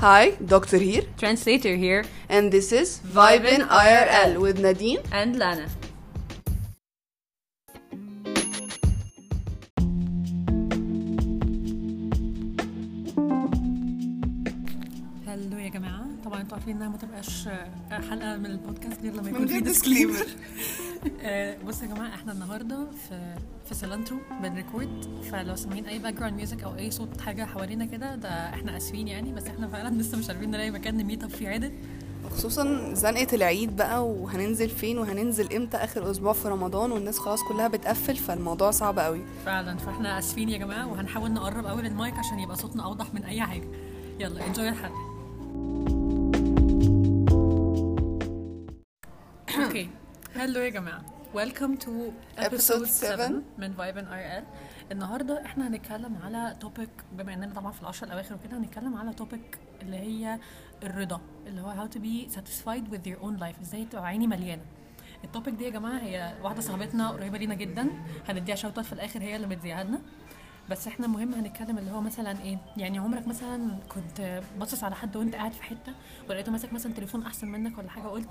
Hi, Doctor here, Translator here. And this is Vibe in IRL with Nadine. and Lana. Hello يا جماعة طبعا أنتوا عارفين انها ما تبقاش آه، حلقة من البودكاست غير لما يكون في غير disclaimer بصوا يا جماعة إحنا النهاردة في في سلانترو بن record. فلو سامعين أي background music أو أي صوت حاجة حوالينا كده ده إحنا آسفين يعني بس إحنا فعلا لسه مش عارفين نلاقي مكان ن meet up فيه عدل خصوصا زنقة العيد بقى وهننزل فين وهننزل إمتى آخر أسبوع في رمضان والناس خلاص كلها بتقفل فالموضوع صعب قوي فعلا فاحنا آسفين يا جماعة وهنحاول نقرب قوي للمايك عشان يبقى صوتنا أوضح من أي حاجة. يلا enjoy الحلقة. Okay Hello يا جماعة. welcome to Episode 7 من Vibe in IRL النهارده إحنا هنتكلم على topic بما إننا طبعا في العشر الأواخر وكده هنتكلم على topic اللي هي الرضا اللي هو how to be satisfied with your own life إزاي تبقى عيني مليانة. ال topic دي يا جماعة هي واحدة صاحبتنا قريبة لينا جدا هنديها shoutout في الآخر هي اللي مديها لنا. بس إحنا مهم هنتكلم اللي هو مثلا إيه يعني عمرك مثلا كنت باصص على حد وأنت قاعد في حتة ولقيته ماسك مثلا تليفون أحسن منك ولا حاجة وقلت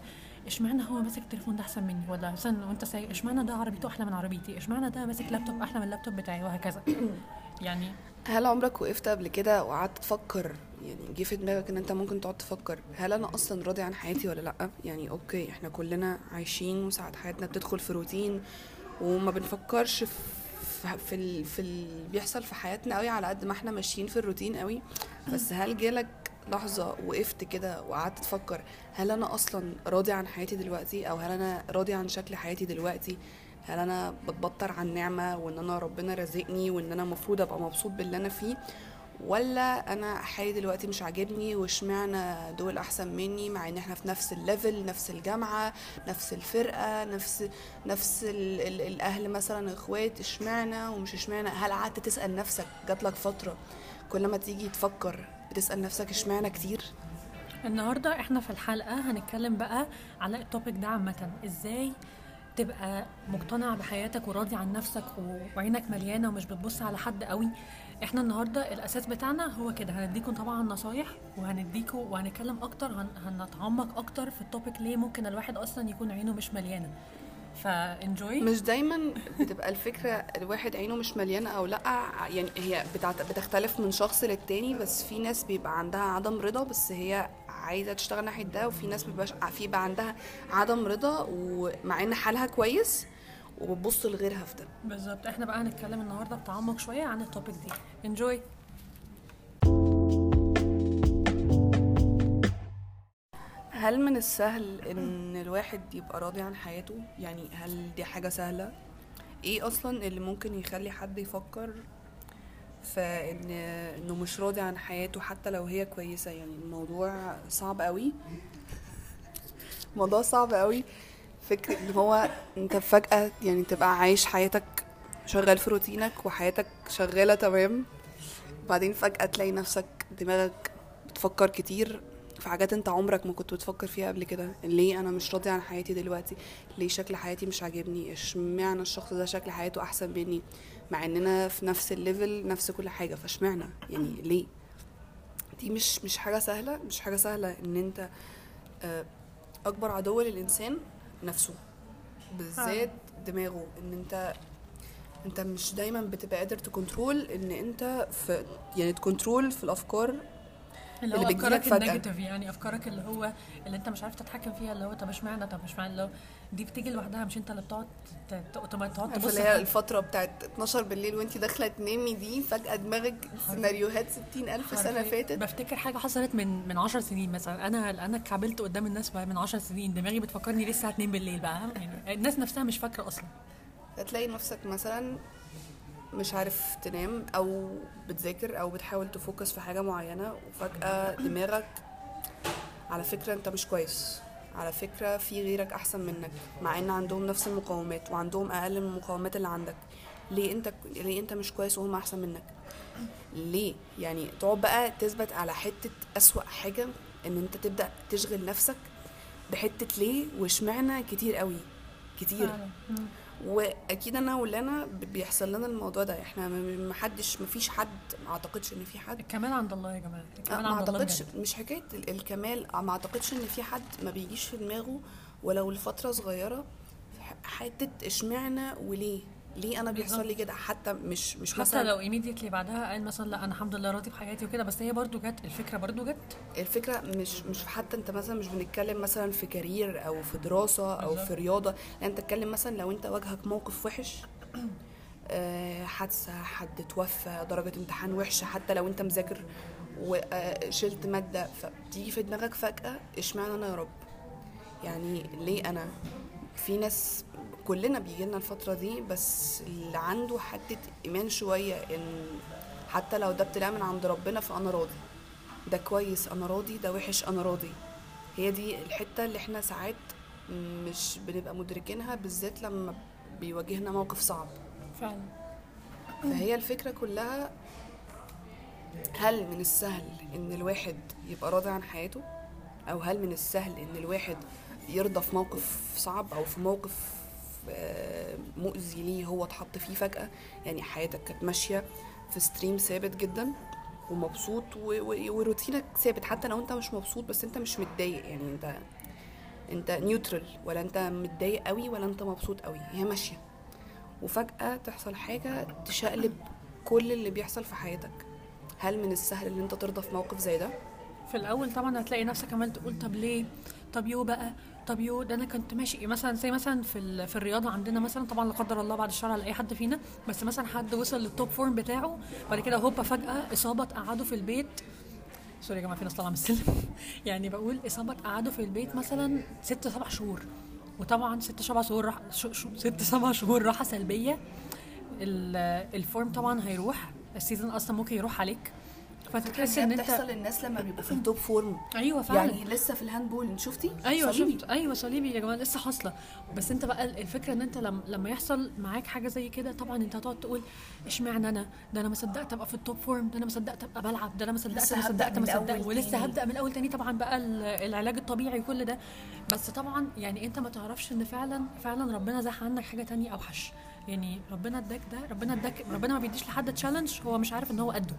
اشمعنى هو ماسك التليفون ده أحسن مني؟ ولا مثلا وأنت سايق اشمعنى ده عربيته أحلى من عربيتي؟ اشمعنى ده ماسك لابتوب أحلى من اللابتوب بتاعي؟ وهكذا. يعني هل عمرك وقفت قبل كده وقعدت تفكر؟ يعني جه في دماغك إن أنت ممكن تقعد تفكر هل أنا أصلا راضي عن حياتي ولا لأ؟ يعني okay إحنا كلنا عايشين وساعات حياتنا بتدخل في روتين وما بنفكرش في في في, ال... في ال... بيحصل في حياتنا قوي على قد ما إحنا ماشيين في الروتين قوي. بس هل جالك لحظة وقفت كده وقعدت تفكر هل أنا أصلا راضي عن حياتي دلوقتي؟ أو هل أنا راضي عن شكل حياتي دلوقتي؟ هل أنا بتبطر عن نعمة وإن أنا ربنا رزقني وإن أنا المفروض أبقى مبسوط باللي أنا فيه؟ ولا أنا حالي دلوقتي مش عاجبني واشمعنى دول أحسن مني مع إن إحنا في نفس الليفل نفس الجامعة نفس الفرقة نفس نفس ال ال الأهل مثلا إخوات اشمعنى ومش اشمعنى؟ هل قعدت تسأل نفسك؟ جات لك فترة كل ما تيجي تفكر بتسأل نفسك اشمعنى كتير؟ النهارده إحنا في الحلقة هنتكلم بقى على ال topic ده عامة. إزاي تبقى مقتنع بحياتك وراضي عن نفسك وعينك مليانة ومش بتبص على حد قوي؟ إحنا النهارده الأساس بتاعنا هو كده. هنديكم طبعا نصايح وهنديكم وهنتكلم أكتر هن... هنتعمق أكتر في ال topic ليه ممكن الواحد أصلا يكون عينه مش مليانة. ف enjoy. مش دايما بتبقى الفكرة الواحد عينه مش مليانة أو لأ يعني هي بتختلف من شخص للتاني بس في ناس بيبقى عندها عدم رضا بس هي عايزة تشتغل ناحية ده وفي ناس بيبقاش في بقى عندها عدم رضا ومع إن حالها كويس وبتبص لغيرها في ده. بالظبط. إحنا بقى هنتكلم النهارده بتعمق شوية عن التوبيك دي. انجوي هل من السهل إن الواحد يبقى راضي عن حياته؟ يعني هل دي حاجة سهلة؟ إيه أصلا اللي ممكن يخلي حد يفكر فان إنه مش راضي عن حياته حتى لو هي كويسة؟ يعني الموضوع صعب قوي. موضوع صعب قوي. فكرة إن هو أنت فجأة يعني تبقى عايش حياتك شغال في روتينك وحياتك شغالة تمام وبعدين فجأة تلاقي نفسك دماغك بتفكر كتير. في حاجات انت عمرك ما كنت بتفكر فيها قبل كده. ليه أنا مش راضي عن حياتي دلوقتي؟ ليه شكل حياتي مش عاجبني؟ اشمعنى الشخص ده شكل حياته أحسن مني؟ مع إننا في نفس ال level نفس كل حاجة. فاشمعنى؟ يعني ليه؟ دي مش مش حاجة سهلة. مش حاجة سهلة إن أنت آه، أكبر عدو للإنسان نفسه بالذات دماغه. إن أنت أنت مش دايما بتبقى قادر t-control إن أنت في يعني t-control في الأفكار اللي اللي افكارك. ال negative يعني أفكارك اللي هو اللي أنت مش عارف تتحكم فيها اللي هو طب إشمعنى؟ طب إشمعنى؟ لو دي بتيجي لوحدها مش أنت اللي بتقعد تقعد تبص اللي هي. الفترة بتاعت 12 بالليل وانت داخلة تنامي دي فجأة دماغك سيناريوهات 60 ألف سنة حرفياً. فاتت. بفتكر حاجة حصلت من من 10 سنين مثلا. أنا أنا اتكعبلت قدام الناس بقى من 10 سنين. دماغي بتفكرني لسه 2 بالليل بقى. يعني الناس نفسها مش فاكرة أصلا. هتلاقي نفسك مثلا مش عارف تنام أو بتذاكر أو بتحاول تفوكس في حاجة معينة وفجأة دماغك على فكرة أنت مش كويس. على فكرة في غيرك أحسن منك مع إن عندهم نفس المقومات وعندهم أقل من المقومات اللي عندك. ليه أنت ليه أنت مش كويس وهم أحسن منك؟ ليه؟ يعني تقعد بقى تثبت على حتة أسوأ حاجة إن أنت تبدأ تشغل نفسك بحتة ليه؟ واشمعنى كتير قوي؟ كتير. واكيد انا ولانا بيحصل لنا الموضوع ده. إحنا ما حدش ما فيش حد ما اعتقدش ان في حد. الكمال عند الله يا جماعة. آه، الكمال ما اعتقدش. مش حكاية ال- الكمال آه، ما اعتقدش ان في حد ما بيجيش في دماغه ولو لفترة صغيرة حتة اشمعنى وليه. ليه أنا بيحصل لي كده؟ حتى مش مش حتى مثلا لو immediately بعدها قال مثلا لأ أنا الحمد لله راضي بحياتي وكده بس هي برضو جت الفكرة برضو جت. الفكرة مش مش حتى أنت مثلا مش بنتكلم مثلا في كارير أو في دراسة أو. في رياضة لا أنت تتكلم مثلا لو أنت واجهك موقف وحش آه، حادثة حد توفى درجة امتحان وحشة حتى لو أنت مذاكر وشلت مادة فبتيجي في دماغك فجأة اشمعنى أنا يا رب؟ يعني ليه أنا؟ في ناس كلنا بيجي لنا الفترة دي بس اللي عنده حتة إيمان شوية إن حتى لو ده ابتلاء من عند ربنا فأنا راضي. ده كويس أنا راضي. ده وحش أنا راضي. هي دي الحتة اللي إحنا ساعات مش بنبقى مدركينها بالذات لما بيواجهنا موقف صعب. فعلا. فهي الفكرة كلها هل من السهل إن الواحد يبقى راضي عن حياته؟ أو هل من السهل إن الواحد يرضى في موقف صعب أو في موقف مؤذي ليه هو اتحط فيه فجأة. يعني حياتك كانت ماشية في ستريم ثابت جدا ومبسوط وروتينك ثابت. حتى لو انت مش مبسوط بس انت مش متضايق. يعني انت انت neutral ولا انت متضايق قوي ولا انت مبسوط قوي. هي ماشية. وفجأة تحصل حاجة تشقلب كل اللي بيحصل في حياتك. هل من السهل إن أنت ترضى في موقف زي ده؟ في الأول طبعا هتلاقي نفسك عمال تقول طب ليه؟ طب يو بقى. طب يو ده أنا كنت ماشي مثلا زي مثلا في في الرياضة عندنا مثلا طبعا لا قدر الله بعد الشر على اي حد فينا بس مثلا حد وصل لل top form بتاعه بعد كده هوبا فجأة إصابة تقعده في البيت. sorry يا جماعة في ناس طالعة من السلم. يعني بقول إصابة تقعده في البيت مثلا ست سبع شهور. وطبعا ست سبع شهور راح ست سبع شهور راحة سلبية. ال- ال form طبعا هيروح ال season أصلا ممكن يروح عليك. فتحس إن أنت بتحصل للناس لما بيبقوا في ال top form أيوه فعلا. يعني لسه في ال handball شفتي؟ أيوه صليبي. شفت أيوه صليبي يا جماعة لسه حاصلة. بس أنت بقى الفكرة إن أنت لما لما يحصل معاك حاجة زي كده طبعا أنت هتقعد تقول إشمعنى أنا؟ ده أنا ما صدقت أبقى في ال top form ده أنا ما صدقت أبقى بلعب ده أنا ما صدقت ما صدقت ما صدقت. ولسه. هبدأ من الأول تاني طبعا بقى ال- العلاج الطبيعي وكل ده. بس طبعا يعني أنت ما تعرفش إن فعلا فعلا ربنا زاح عنك حاجة تانية أوحش. يعني ربنا اداك ده ربنا اداك ربنا ما بيديش لحد challenge هو مش عارف إن هو قده.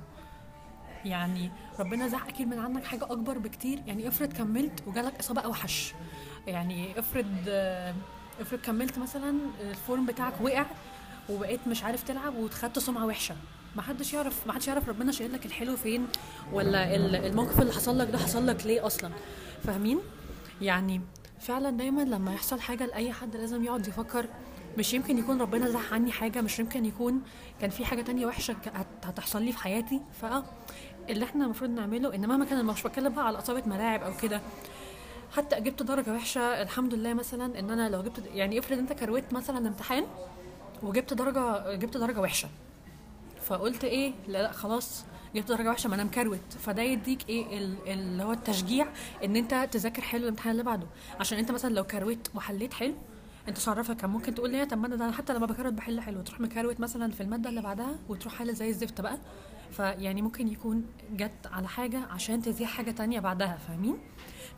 يعني ربنا زح أكيد من عنك حاجة أكبر بكتير. يعني افرض كملت وجالك إصابة اوحش يعني افرض افرض كملت مثلا الفورم بتاعك وقع وبقيت مش عارف تلعب وخدت سمعة وحشة. ما حدش يعرف ما حدش يعرف ربنا شايل لك الحلو فين ولا ال- الموقف اللي حصل لك ده حصل لك ليه أصلا. فاهمين؟ يعني فعلا دايما لما يحصل حاجة لأي حد لازم يقعد يفكر. مش يمكن يكون ربنا زح عني حاجة مش يمكن يكون كان في حاجة تانية هت- هتحصل لي في حياتي. فاه اللي إحنا المفروض نعمله إن مهما كان مش بتكلم بقى على إصابة ملاعب أو كده. حتى جبت درجة وحشة الحمد لله مثلا إن أنا لو جبت يعني افرض أنت كرويت مثلا امتحان وجبت درجة جبت درجة وحشة. فقلت إيه؟ لا لا خلاص جبت درجة وحشة ما أنا مكروت. فده يديك إيه؟ ال- اللي هو التشجيع إن أنت تذاكر حلو الامتحان اللي بعده. عشان أنت مثلا لو كروت وحليت حلو أنت شرفك كان ممكن تقول لي طب ما أنا حتى لما بكروت بحل حلو. تروح مكروت مثلا في المادة اللي بعدها وتروح حل زي الزفت بقى. فيعني ممكن يكون جت على حاجة عشان تزيح حاجة تانية بعدها فاهمين؟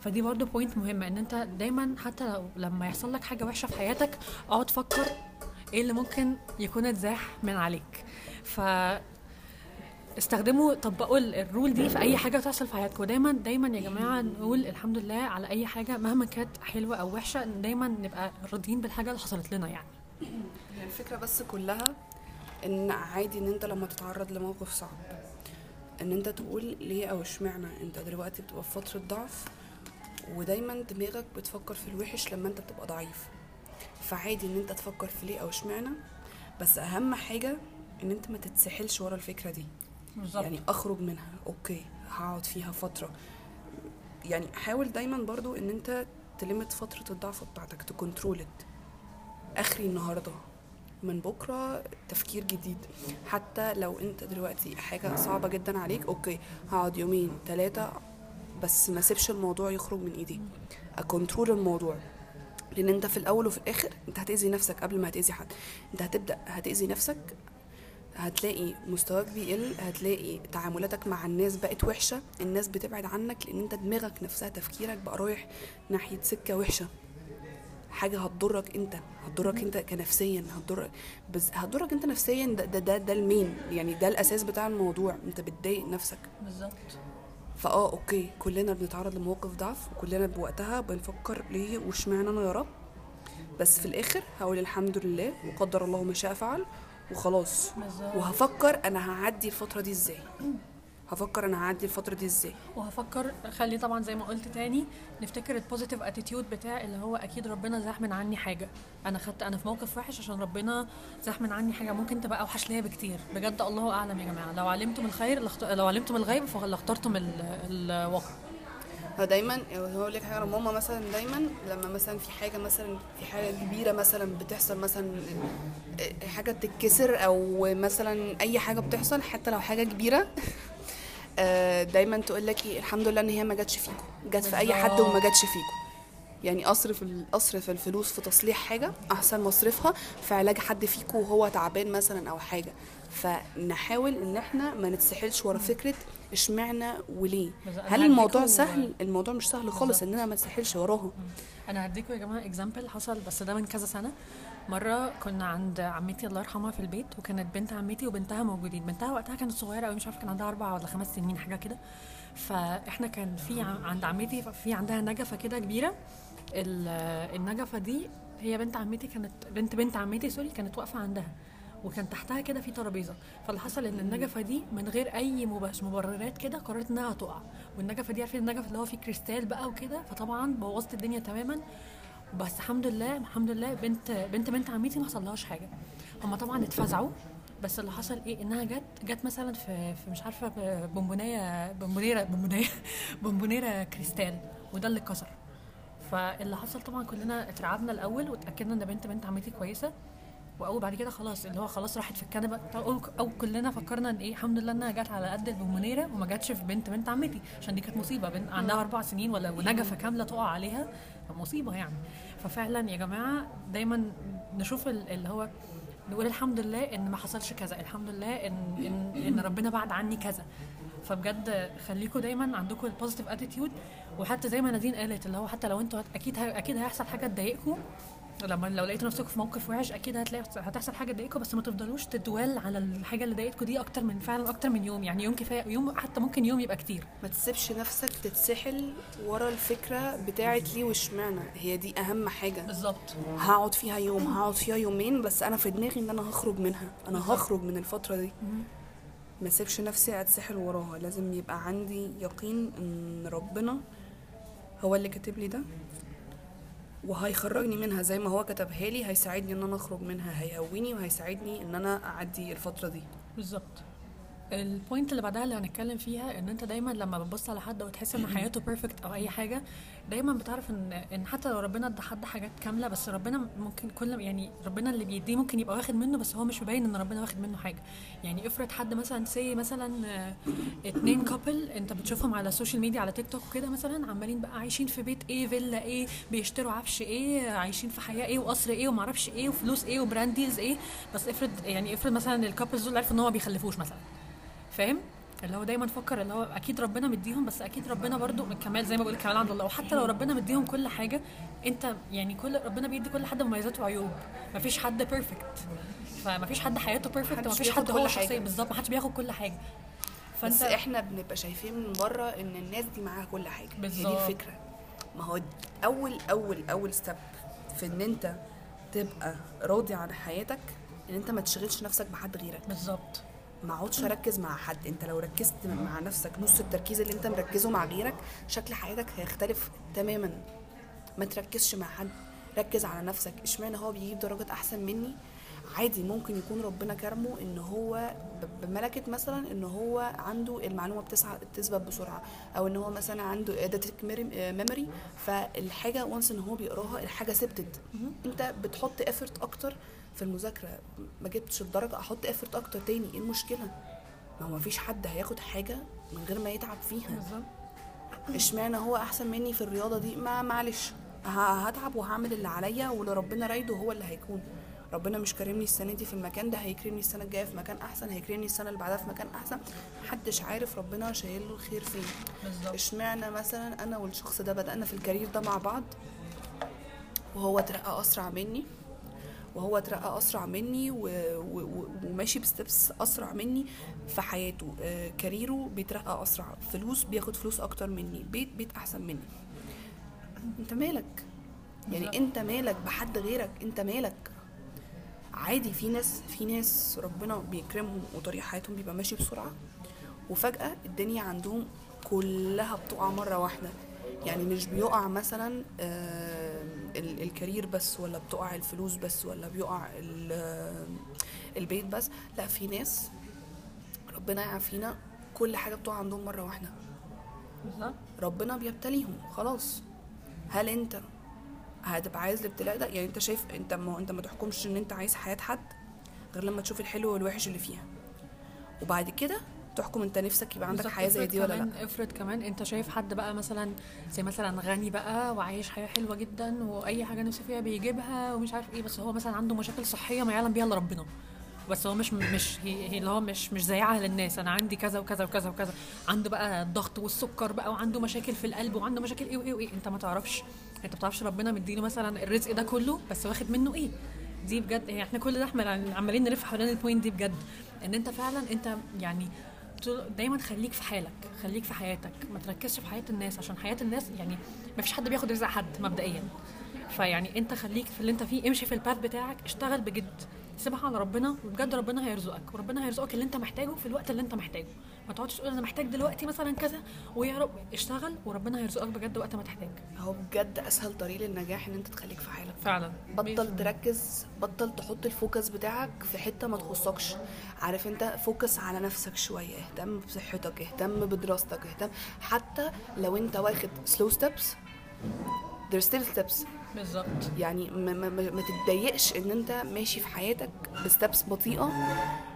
فدي برضو point مهمه إن أنت دايما حتى لو لما يحصل لك حاجة وحشة في حياتك اقعد فكر إيه اللي ممكن يكون اتزاح من عليك. ف استخدموا طبقوا ال- ال rule دي في أي حاجة تحصل في حياتكم. دايما دايما يا جماعة نقول الحمد لله على أي حاجة مهما كانت حلوة أو وحشة دايما نبقى راضيين بالحاجة اللي حصلت لنا يعني. هي الفكرة بس كلها إن عادي إن أنت لما تتعرض لموقف صعب إن أنت تقول ليه أو إشمعنى؟ أنت دلوقتي بتبقى في فترة ضعف ودايما دماغك بتفكر في الوحش لما أنت بتبقى ضعيف. فعادي إن أنت تفكر في ليه أو إشمعنى بس أهم حاجة إن أنت ما تتسحلش ورا الفكرة دي. بالظبط. يعني أخرج منها. أوكي هقعد فيها فترة. يعني حاول دايما برضو إن أنت ت limit فترة الضعف بتاعتك ت control ت اخري النهارده. من بكرة تفكير جديد. حتى لو انت دلوقتي حاجة صعبة جدا عليك okay هقعد يومين ثلاثة بس ما سيبش الموضوع يخرج من إيدي. أ control الموضوع. لأن انت في الأول وفي الآخر انت هتأذي نفسك قبل ما هتأذي حد. انت هتبدأ هتأذي نفسك هتلاقي مستواك بيقل هتلاقي تعاملاتك مع الناس بقت وحشة. الناس بتبعد عنك لأن انت دماغك نفسها تفكيرك بقى رايح ناحية سكة وحشة. حاجة هتضرك انت هتضرك انت كنفسيا هتضرك بس هتضرك انت نفسيا ده ده ده, ده المين يعني ده الأساس بتاع الموضوع انت بتضايق نفسك. بالظبط. فاه أوكي كلنا بنتعرض لمواقف ضعف وكلنا بوقتها بنفكر ليه واشمعنى أنا يا رب؟ بس في الآخر هقول الحمد لله وقدر الله ما شاء فعل وخلاص. وهفكر أنا هعدي الفترة دي إزاي. هفكر أنا هعدي الفترة دي إزاي. وهفكر خلي طبعا زي ما قلت تاني نفتكر ال positive attitude بتاع اللي هو أكيد ربنا زاح من عني حاجة. أنا خدت أنا في موقف وحش عشان ربنا زاح من عني حاجة ممكن تبقى أوحش ليا بكتير. بجد الله أعلم يا جماعة. لو علمتم الخير لو علمتم الغيب فلاخترتم ال- الواقع. هو دايما هقول لك حاجة ماما مثلا دايما لما مثلا في حاجة مثلا في حاجة كبيرة مثلا بتحصل مثلا حاجة بتتكسر أو مثلا أي حاجة بتحصل حتى لو حاجة كبيرة دايما تقول لك إيه، الحمد لله إن هي ما جاتش فيكم. جت في أي حد وما جاتش فيكم. يعني اصرف اصرف الفلوس في تصليح حاجة أحسن ما اصرفها في علاج حد فيكم وهو تعبان مثلا أو حاجة. فنحاول إن إحنا ما نتسحلش ورا فكرة إشمعنى وليه. هل الموضوع هديكوا- سهل؟ الموضوع مش سهل خالص. ان أنا ما اتسحلش وراها أنا هديكم يا جماعة example حصل بس ده من كذا سنة. مرة كنا عند عمتي الله يرحمها في البيت وكانت بنت عمتي وبنتها موجودين. بنتها وقتها كانت صغيرة قوي مش عارفة كان عندها أربع ولا خمس سنين حاجة كده. فإحنا كان في عند عمتي في عندها نجفة كده كبيرة. ال- النجفة دي هي بنت عمتي كانت بنت بنت عمتي sorry كانت واقفة عندها وكان تحتها كده في ترابيزة. فاللي حصل إن النجفة دي من غير أي مبررات كده قررت إنها تقع والنجفة دي عارفين النجف اللي هو فيه كريستال بقى وكده؟ فطبعا بوظت الدنيا تماما. بس الحمد لله الحمد لله بنت بنت بنت عمتي ما حصلهاش حاجة. هما طبعا اتفزعوا بس اللي حصل إيه؟ إنها جت جت مثلا في, في مش عارفة بونبونية بونبونيرة بونبونية بونبونيرة كريستال وده اللي اتكسر. فاللي حصل طبعا كلنا اترعبنا الأول واتأكدنا إن بنت بنت عمتي كويسة. وأول بعد كده خلاص اللي هو خلاص راحت في الكنبة. أو, أو كلنا فكرنا إن إيه الحمد لله إنها جت على قد البونبونيره وما جاتش في بنت بنت عمتي عشان دي كانت مصيبة. بنت عندها أربع سنين ولا ونجفة كاملة تقع عليها مصيبه يعني. ففعلا يا جماعة دايما نشوف ال- اللي هو نقول الحمد لله إن ما حصلش كذا الحمد لله إن إن, إن ربنا بعد عني كذا. فبجد خليكم دايما عندكم ال positive attitude وحتى زي ما نادين قالت اللي هو حتى لو أنتوا أكيد أكيد هيحصل حاجة تضايقكم لما لو لقيتوا نفسكم في موقف وحش أكيد هتلاقي هتحصل حاجة تضايقكم بس ما تفضلوش ت dwell على الحاجة اللي ضايقتكم دي أكتر من فعلا أكتر من يوم يعني يوم كفاية يوم حتى ممكن يوم يبقى كتير. ما تسيبش نفسك تتسحل ورا الفكرة بتاعت ليه واشمعنى؟ هي دي أهم حاجة. بالظبط. هقعد فيها يوم هقعد فيها يومين بس أنا في دماغي إن أنا هخرج منها. أنا هخرج من الفترة دي. ما سيبش نفسي أتسحل وراها. لازم يبقى عندي يقين إن ربنا هو اللي كاتب لي ده. وهيخرجني منها زي ما هو كتبها لي هيساعدني إن أنا أخرج منها هيهوني وهيساعدني إن أنا أعدي الفترة دي. بالظبط. ال point اللي بعدها اللي هنتكلم فيها إن أنت دايما لما بتبص على حد وتحس إن حياته perfect أو أي حاجة دايما بتعرف إن إن حتى لو ربنا ادى حد حاجات كاملة بس ربنا ممكن كل يعني ربنا اللي بيديه ممكن يبقى واخد منه بس هو مش مبين إن ربنا واخد منه حاجة. يعني افرض حد مثلا say مثلا آه، اتنين couple أنت بتشوفهم على ال social media على تيك توك وكده مثلا عمالين بقى عايشين في بيت إيه فيلا إيه بيشتروا عفش إيه عايشين في حياة إيه وقصر إيه ومعرفش إيه وفلوس إيه و brands إيه بس افرض يعني افرض مثلا ال couples دول عرفوا إن هو ما بيخلفوش مثلا. فاهم؟ اللي هو دايما فكر اللي هو أكيد ربنا مديهم بس أكيد ربنا برضو كمال زي ما بقول كمال عند الله. وحتى لو ربنا مديهم كل حاجة أنت يعني كل ربنا بيدي كل حد مميزات وعيوب. مفيش حد perfect فمفيش حد حياته perfect ومفيش حد كل هو. شخصيه بالظبط محدش بياخد كل حاجة. بس فانت إحنا بنبقى شايفين من بره إن الناس دي معاها كل حاجة. هي بالظبط. دي الفكرة. ما هو أول أول أول step في إن أنت تبقى راضي عن حياتك إن أنت ما تشغلش نفسك بحد غيرك. بالظبط. ما اقعدش أركز مع حد. أنت لو ركزت مع نفسك نص التركيز اللي أنت مركزه مع غيرك شكل حياتك هيختلف تماما. ما تركزش مع حد ركز على نفسك. اشمعنى هو بيجيب درجات أحسن مني؟ عادي ممكن يكون ربنا كرمه إن هو ب- بملكة مثلا إن هو عنده المعلومة بتسعى بتثبت بسرعة أو إن هو مثلا عنده داتيك ميموري فالحاجة once إن هو بيقراها الحاجة ثبتت. أنت بتحط effort أكتر في المذاكرة. ما جبتش الدرجة أحط effort أكتر تاني. إيه المشكلة؟ ما هو مفيش حد هياخد حاجة من غير ما يتعب فيها. بالظبط. اشمعنى هو أحسن مني في الرياضة دي؟ ما معلش هتعب وهعمل اللي عليا واللي ربنا رايده هو اللي هيكون. ربنا مش كرمني السنة دي في المكان ده هيكرمني السنة الجاية في مكان أحسن هيكرمني السنة اللي بعدها في مكان أحسن. محدش عارف ربنا شايل له الخير فين. بالظبط. اشمعنى مثلا أنا والشخص ده بدأنا في الكارير ده مع بعض وهو اترقى أسرع مني وهو اترقى أسرع مني و... و... و- وماشي بستبس أسرع مني في حياته. آه، كاريره بيترقى أسرع فلوس بياخد فلوس أكتر مني بيت بيت أحسن مني. أنت مالك؟ يعني. أنت مالك بحد غيرك؟ أنت مالك؟ عادي في ناس في ناس ربنا بيكرمهم وطريق حياتهم بيبقى ماشي بسرعة وفجأة الدنيا عندهم كلها بتقع مرة واحدة. يعني مش بيقع مثلا ال- الكارير بس ولا بتقع الفلوس بس ولا بيقع ال- البيت بس. لا في ناس ربنا يعافينا كل حاجة بتقع عندهم مرة واحدة. ربنا بيبتليهم خلاص. هل أنت هتبقى عايز الابتلاء ده. يعني انت شايف انت ما انت ما تحكمش ان انت عايز حياة حد غير لما تشوف الحلو والوحش اللي فيها. وبعد كده تحكم انت نفسك يبقى عندك. حياة زي دي ولا لأ. افرض كمان انت شايف حد بقى مثلا زي مثلا غني بقى وعايش حياة حلوة جدا وأي حاجة نفسه فيها بيجيبها ومش عارف إيه بس هو مثلا عنده مشاكل صحية ما يعلم بيها إلا ربنا. بس هو مش مش هي هي اللي هو مش مش زيها للناس. أنا عندي كذا وكذا وكذا وكذا. عنده بقى الضغط والسكر بقى وعنده مشاكل في القلب وعنده مشاكل إيه وإيه وإيه. أنت ما تعرفش. انت ما بتعرفش ربنا مديله مثلا الرزق ده كله بس واخد منه إيه؟ دي بجد يعني إحنا كل ده إحنا عمالين نلف حوالين البوينت دي بجد. ان انت فعلا انت يعني دايما خليك في حالك خليك في حياتك. ما تركزش في حياة الناس عشان حياة الناس يعني ما فيش حد بياخد رزق حد مبدئيا. فيعني انت خليك في اللي انت فيه امشي في الباث بتاعك اشتغل بجد. سيبها على ربنا وبجد ربنا هيرزقك. وربنا هيرزقك اللي انت محتاجه في الوقت اللي انت محتاجه. ما تقعدش تقول أنا محتاج دلوقتي مثلا كذا ويا رب اشتغل وربنا هيرزقك بجد وقت ما تحتاج. هو بجد أسهل طريق للنجاح إن انت تخليك في حالك. فعلا. بطل تركز بطل تحط ال focus بتاعك في حتة ما تخصكش. عارف انت focus على نفسك شوية. اهتم بصحتك اهتم بدراستك اهتم. حتى لو انت واخد slow steps there's still steps. بالظبط. يعني ما, ما, ما ما تتضايقش إن أنت ماشي في حياتك ب steps بطيئة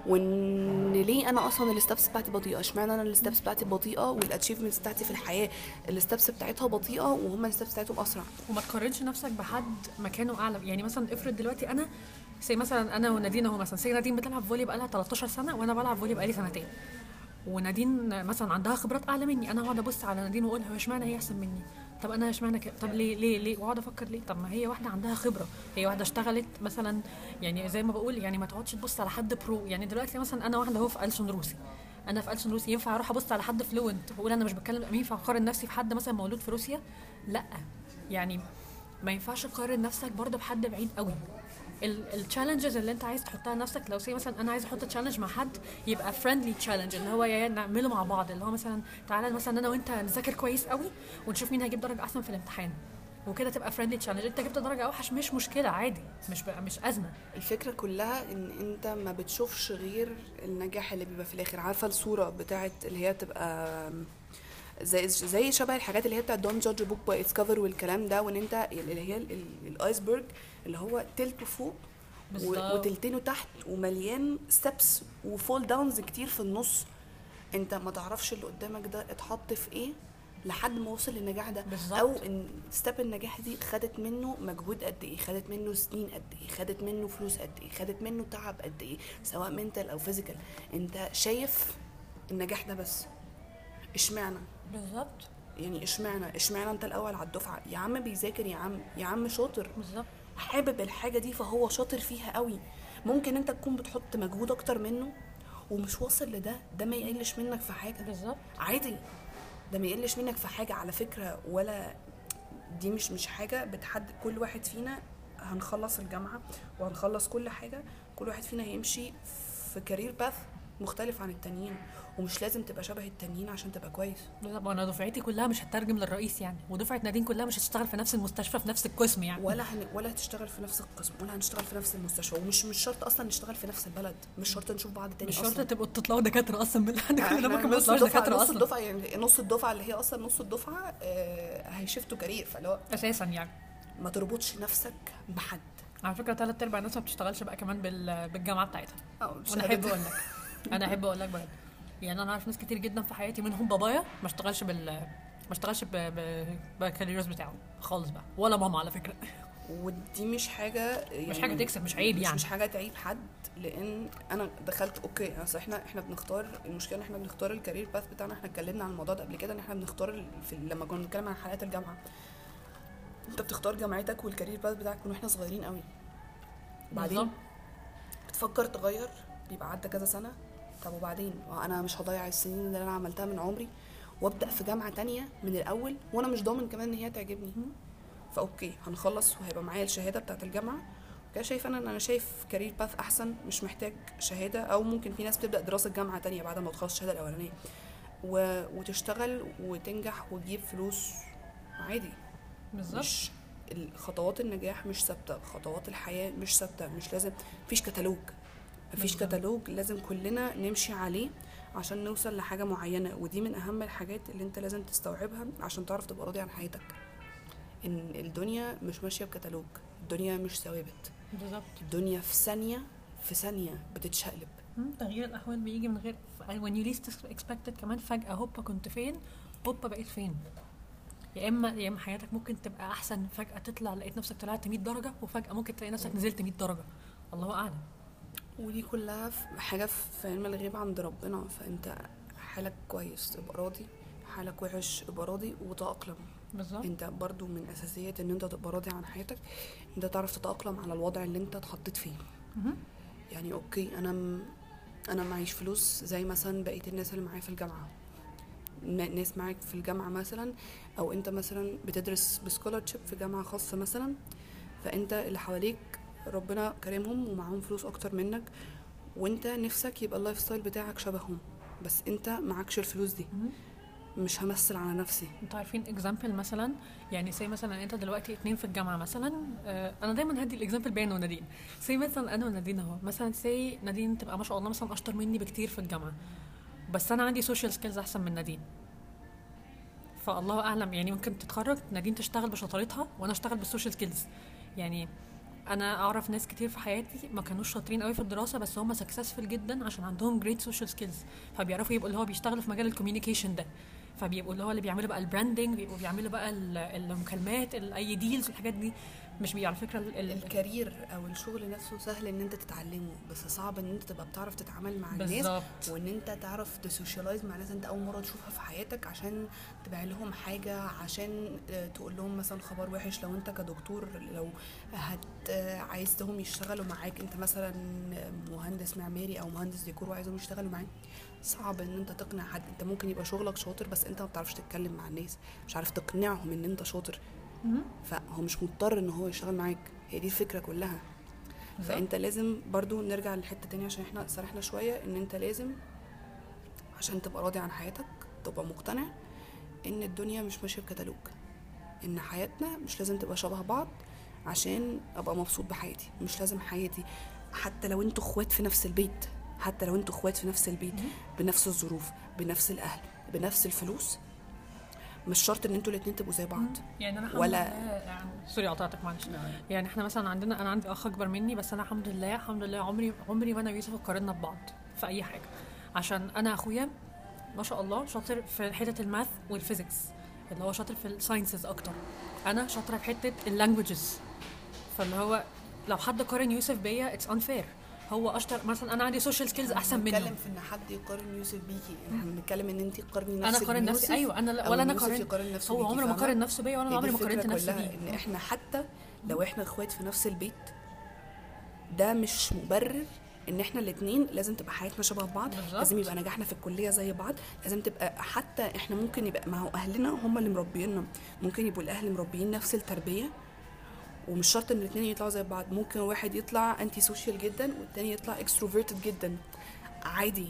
وإن ليه أنا أصلا ال steps بتاعتي بطيئة؟ إشمعنى أنا ال steps بتاعتي بطيئة وال achievements بتاعتي في الحياة ال steps بتاعتها بطيئة وهم ال steps بتاعتهم أسرع؟ وما تقارنش نفسك بحد مكانه أعلى. يعني مثلا افرض دلوقتي أنا زي مثلا أنا ونادين أهو مثلا say نادين بتلعب volley بقالها 13 سنة وأنا بلعب volley بقالي سنتين. ونادين مثلا عندها خبرات أعلى مني أنا اقعد أبص على نادين واقول هو إشمعنى هي أحسن مني؟ طب أنا إشمعنى كده؟ طب ليه ليه ليه؟ وأقعد أفكر ليه؟ طب ما هي واحدة عندها خبرة. هي واحدة اشتغلت مثلا يعني زي ما بقول يعني ما تقعدش تبص على حد pro يعني دلوقتي مثلا أنا واحدة أهو في ألسن روسي. أنا في ألسن روسي ينفع أروح أبص على حد fluent وأقول أنا مش بتكلم ينفع أقارن نفسي بحد مثلا مولود في روسيا؟ لأ. يعني ما ينفعش تقارن نفسك برضه بحد بعيد قوي. ال challenges اللي انت عايز تحطها لنفسك لو say مثلا أنا عايز أحط challenge مع حد يبقى friendly challenge اللي هو يا نعمله مع بعض. اللي هو مثلا تعالى مثلا أنا وأنت نذاكر كويس قوي ونشوف مين هيجيب درجة أحسن في الامتحان. وكده تبقى friendly challenge أنت جبت درجة اوحش مش مشكلة عادي. مش بقى مش أزمة. الفكرة كلها إن أنت ما بتشوفش غير النجاح اللي بيبقى في الآخر. عارفة الصورة بتاعت اللي هي بتبقى زي زي شبه الحاجات اللي هي بتاعت don't judge book by its cover والكلام ده وإن أنت اللي هي ال- ال- ال iceberg اللي هو تلته فوق. وتلتينه تحت ومليان steps و fall downs كتير في النص. أنت ما تعرفش اللي قدامك ده اتحط في إيه لحد ما وصل للنجاح ده. بالظبط. أو إن step النجاح دي خدت منه مجهود قد إيه خدت منه سنين قد إيه خدت منه فلوس قد إيه خدت منه تعب قد إيه سواء mental أو physical أنت شايف النجاح ده بس. اشمعنى؟ بالظبط. يعني اشمعنى اشمعنى انت الأول على الدفعة؟ يا عم بيذاكر يا عم يا عم شاطر. بالظبط. حابب الحاجة دي فهو شاطر فيها قوي. ممكن انت تكون بتحط مجهود أكتر منه ومش واصل لده ده ما يقلش منك في حاجة. بالظبط. عادي. ده ما يقلش منك في حاجة على فكرة ولا دي مش مش حاجة بتحدد كل واحد فينا هنخلص الجامعة وهنخلص كل حاجة كل واحد فينا هيمشي في career path مختلف عن التانيين. ومش لازم تبقى شبه التانيين عشان تبقى كويس. بالظبط وأنا دفعتي كلها مش هترجم للرئيس يعني ودفعة نادين كلها مش هتشتغل في نفس المستشفى في نفس القسم يعني. ولا هن... ولا هتشتغل في نفس القسم ولا هنشتغل في نفس المستشفى ومش مش شرط أصلا نشتغل في نفس البلد مش شرط نشوف بعض تاني مش شرط تبقوا تطلعوا دكاترة أصلا إحنا ممكن ما الدفعه دكاترة نص أصلا. الدفعة يعني نص الدفعة اللي هي أصلا نص الدفعة آه هي shift وا career هو أساسا يعني. ما تربطش نفسك بحد. على فكرة ثلاث أرباع الناس ما بتشتغلش بقى كمان بال... بالجامعة بتاعتها. آه وأنا أحب أقول لك أنا أحب أقول لك بجد. يعني أنا عارف ناس كتير جدا في حياتي منهم بابايا ما اشتغلش بال ما اشتغلش ب... ب... بال careers بتاعه خالص بقى ولا ماما على فكرة ودي مش حاجة يعني مش حاجة تكسب، مش عيب يعني. مش حاجة تعيب حد لأن أنا دخلت okay أصل إحنا إحنا بنختار المشكلة إن إحنا بنختار ال career path بتاعنا إحنا اتكلمنا عن الموضوع ده قبل كده إن إحنا بنختار في لما كنا بنتكلم عن حلقات الجامعة أنت بتختار جامعتك وال career path بتاعك من وإحنا صغيرين قوي بعدين. بتفكر تغير بيبقى عدى كذا سنة طب وبعدين؟ أنا مش هضيع السنين اللي أنا عملتها من عمري وأبدأ في جامعة تانية من الأول وأنا مش ضامن كمان إن هي تعجبني. ف okay هنخلص وهيبقى معايا الشهادة بتاعت الجامعة. كده شايف أنا إن أنا شايف career path أحسن مش محتاج شهادة أو ممكن في ناس بتبدأ دراسة جامعة تانية بعد ما تخلص الشهادة الأولانية. و... وتشتغل وتنجح وتجيب فلوس عادي. بالظبط. مش خطوات النجاح مش ثابتة خطوات الحياة مش ثابتة مش لازم مفيش كتالوج. مفيش. كتالوج لازم كلنا نمشي عليه عشان نوصل لحاجة معينة ودي من أهم الحاجات اللي أنت لازم تستوعبها عشان تعرف تبقى راضي عن حياتك. إن الدنيا مش ماشية بكتالوج الدنيا مش ثوابت. بالظبط. الدنيا في ثانية في ثانية بتتشقلب. تغيير الأحوال بيجي من غير when you least expected كمان فجأة هوبا كنت فين؟ هوبا بقيت فين؟ يا اما يا إما حياتك ممكن تبقى أحسن فجأة تطلع لقيت نفسك طلعت 100 درجة وفجأة ممكن تلاقي نفسك نزلت 100 درجة. الله أعلم. ودي كلها في- حاجة في علم الغيب عند ربنا فأنت حالك كويس تبقى راضي. حالك وحش ابقى راضي وتأقلم. بالظبط. أنت برضو من أساسيات إن أنت تبقى راضي عن حياتك أنت تعرف تتأقلم على الوضع اللي أنت اتحطيت فيه. يعني أوكي أنا م... أنا معيش فلوس زي مثلا بقية الناس اللي معايا في الجامعة. ن- ناس معاك في الجامعة مثلا أو أنت مثلا بتدرس ب scholarship في جامعة خاصة مثلا فأنت اللي حواليك ربنا كرمهم ومعاهم فلوس أكتر منك وأنت نفسك يبقى ال lifestyle بتاعك شبههم بس أنت معكش الفلوس دي. مش همثل على نفسي. أنتوا عارفين example مثلا يعني say مثلا أنت دلوقتي اتنين في الجامعة مثلا آه أنا دايما هدي ال example بيني ونادين. سي مثلا أنا ونادين أهو. مثلا سي نادين تبقى ما شاء الله مثلا أشطر مني بكتير في الجامعة. بس أنا عندي social skills أحسن من نادين. فالله أعلم يعني ممكن تتخرج نادين تشتغل بشطارتها وأنا أشتغل بال social skills يعني أنا اعرف ناس كتير في حياتي ما كانوش شاطرين قوي في الدراسة بس هم successful جدا عشان عندهم great social skills فبيعرفوا يبقوا اللي هو بيشتغلوا في مجال ال communication ده. فبيبقوا اللي هو اللي بيعملوا بقى ال branding بيبقوا بيعملوا بقى ال- المكالمات ال- أي deals والحاجات دي. مش بي على فكرة ال- ال- ال career أو الشغل نفسه سهل إن أنت تتعلمه بس صعب إن أنت تبقى بتعرف تتعامل مع الناس وإن أنت تعرف ت socialize مع ناس أنت أول مرة تشوفها في حياتك عشان تبيع لهم حاجة عشان آه، تقول لهم مثلا خبر وحش لو أنت كدكتور لو هت آه، عايزتهم يشتغلوا معاك أنت مثلا مهندس معماري أو مهندس ديكور وعايزهم يشتغلوا معاك صعب إن أنت تقنع حد أنت ممكن يبقى شغلك شاطر بس أنت ما بتعرفش تتكلم مع الناس مش عارف تقنعهم إن أنت شاطر. فهو مش مضطر إن هو يشتغل معاك. هي دي الفكرة كلها. فأنت لازم برضو نرجع للحته تانية عشان إحنا سرحنا شوية إن أنت لازم عشان تبقى راضي عن حياتك تبقى مقتنع إن الدنيا مش ماشية بكتالوج. إن حياتنا مش لازم تبقى شبه بعض عشان أبقى مبسوط بحياتي. مش لازم حياتي حتى لو أنتوا إخوات في نفس البيت حتى لو أنتوا إخوات في نفس البيت بنفس الظروف بنفس الأهل بنفس الفلوس مش شرط إن أنتوا الاتنين تبقوا زي بعض. يعني أنا الحمد ولا- يعني sorry قطعتك معلش. يعني إحنا مثلا عندنا أنا عندي أخ أكبر مني بس أنا الحمد لله الحمد لله عمري عمري وأنا ويوسف قارنا ببعض في أي حاجة. عشان أنا أخويا ما شاء الله شاطر في حتة ال math وال physics اللي هو شاطر في ال sciences أكتر. أنا شاطرة في حتة ال languages فاللي هو لو حد قارن يوسف بيا it's unfair هو أشطر. مثلا أنا عندي social skills أحسن بنتكلم منه. في إن حد يقارن يوسف بيكي. إحنا بنتكلم إن انت تقارني أنا نفسك قارن نفسي. أيوه أنا ولا أنا قارن. هو عمره ما؟ قارن نفسه بيا وأنا عمري ما قارنت نفسي بيه. إن إحنا حتى لو إحنا إخوات في نفس البيت ده مش مبرر إن إحنا الاتنين لازم تبقى حياتنا شبه بعض بالظبط. لازم يبقى نجاحنا في الكلية زي بعض لازم تبقى حتى إحنا ممكن يبقى ما هو أهلنا هم اللي مربينا ممكن يبقوا الأهل مربيين نفس التربية ومش شرط إن الاثنين يطلعوا زي بعض. ممكن واحد يطلع anti-social جدا والتاني يطلع extroverted جدا. عادي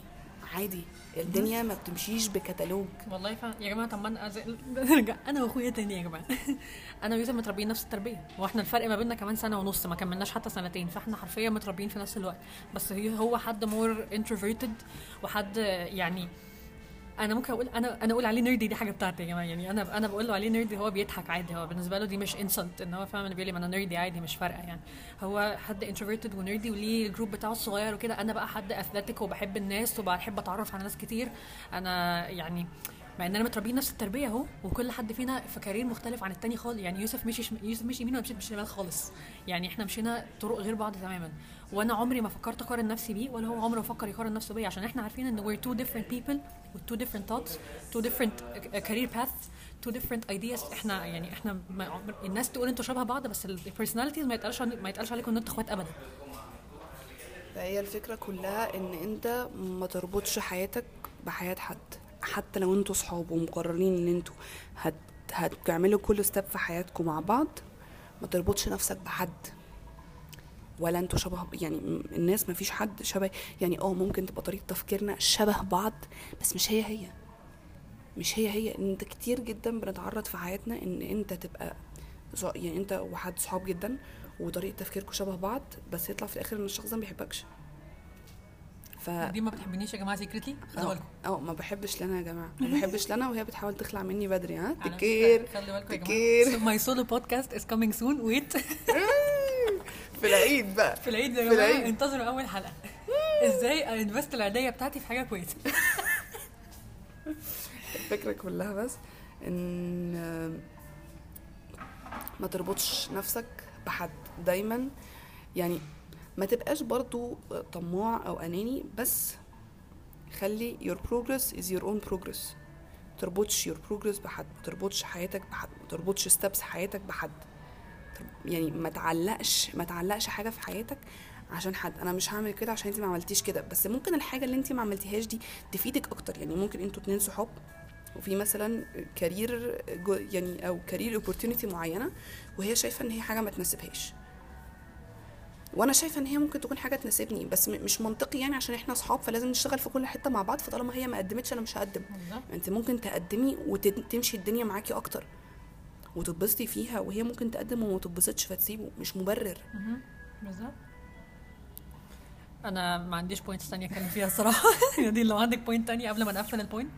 عادي. الدنيا ما بتمشيش بكتالوج. والله فعلا. يا جماعة طب ما أنا نرجع. أنا وأخويا تاني يا جماعة. أنا ويوسف متربيين نفس التربية. وإحنا الفرق ما بيننا كمان سنة ونص. ما كملناش حتى سنتين. فإحنا حرفيا متربيين في نفس الوقت. بس هو حد more introverted وحد يعني أنا ممكن أقول أنا أنا أقول عليه nerdy دي حاجة بتاعتي يا جماعة. يعني أنا أنا بقول له عليه nerdy هو بيضحك عادي. هو بالنسبة له دي مش insult إن هو فاهم اللي بيقول لي ما أنا nerdy عادي مش فارقة يعني. هو حد introverted و nerdy وليه ال group بتاعه الصغير وكده. أنا بقى حد athletic وبحب الناس وبحب أتعرف على ناس كتير. أنا يعني مع اننا متربيين نفس التربية أهو وكل حد فينا في career مختلف عن التاني خالص. يعني يوسف مشي شم... يوسف مشي يمين وأنا مشيت شمال خالص. يعني إحنا مشينا طرق غير بعض تماما. وأنا عمري ما فكرت اقارن نفسي بيه ولا هو عمره فكر يقارن نفسه بيا عشان إحنا عارفين إن we're two different people with two different thoughts two different uh, career paths two different ideas. إحنا يعني إحنا ما. الناس تقول أنتوا شبه بعض بس ال personalities ما يتقالش ما يتقالش عليكم إن أنتوا اخوات ابدا. فهي الفكرة كلها إن أنت ما تربطش حياتك بحياة حد. حتى لو أنتوا صحاب ومقررين إن أنتوا هت... هتعملوا كل ستيب في حياتكم مع بعض ما تربطش نفسك بحد. ولا أنتوا شبه يعني الناس ما فيش حد شبه يعني آه ممكن تبقى طريقة تفكيرنا شبه بعض بس مش هي هي. مش هي هي. انت كتير جدا بنتعرض في حياتنا إن انت تبقى يعني انت وحد صحاب جدا وطريقة تفكيركم شبه بعض بس يطلع في الآخر إن الشخص ده ما بيحبكش. ف دي ما بتحبنيش يا جماعة سيكريتلي خدوا آه بالكم. آه ما بحبش لنا يا جماعة. ما بحبش لنا وهي بتحاول تخلع مني بدري ها؟ تكير فكرة، خلي بالكم يا تكير. جماعة ماي سولو بودكاست از كامينج سون ويت في العيد بقى. في العيد يا جماعة. انتظروا أول حلقة. إزاي انفست العيدية بتاعتي في حاجة كويسة؟ الفكرة كلها بس إن ما تربطش نفسك بحد دايما. يعني ما تبقاش برضو طماع أو أناني بس خلي your progress is your own progress. ما تربطش your progress بحد ما تربطش حياتك بحد ما تربطش steps حياتك بحد. يعني ما تعلقش ما تعلقش حاجة في حياتك عشان حد. أنا مش هعمل كده عشان انت ما عملتيش كده. بس ممكن الحاجة اللي انت ما عملتيهاش دي تفيدك أكتر. يعني ممكن أنتوا اتنين صحاب وفي مثلا career يعني أو career opportunity معينة وهي شايفة إن هي حاجة ما تناسبهاش. وأنا شايفة إن هي ممكن تكون حاجة تناسبني. بس مش منطقي يعني عشان إحنا اصحاب فلازم نشتغل في كل حتة مع بعض. فطالما هي ما قدمتش أنا مش هقدم. انت ممكن تقدمي وتمشي الدنيا معاكي أكتر. وتتبسطي فيها وهي ممكن تقدم وما تتبسطش فتسيبه مش مبرر. بالظبط. أنا ما عنديش points تانية أتكلم فيها الصراحة. يعني لو عندك point تانية قبل ما نقفل ال point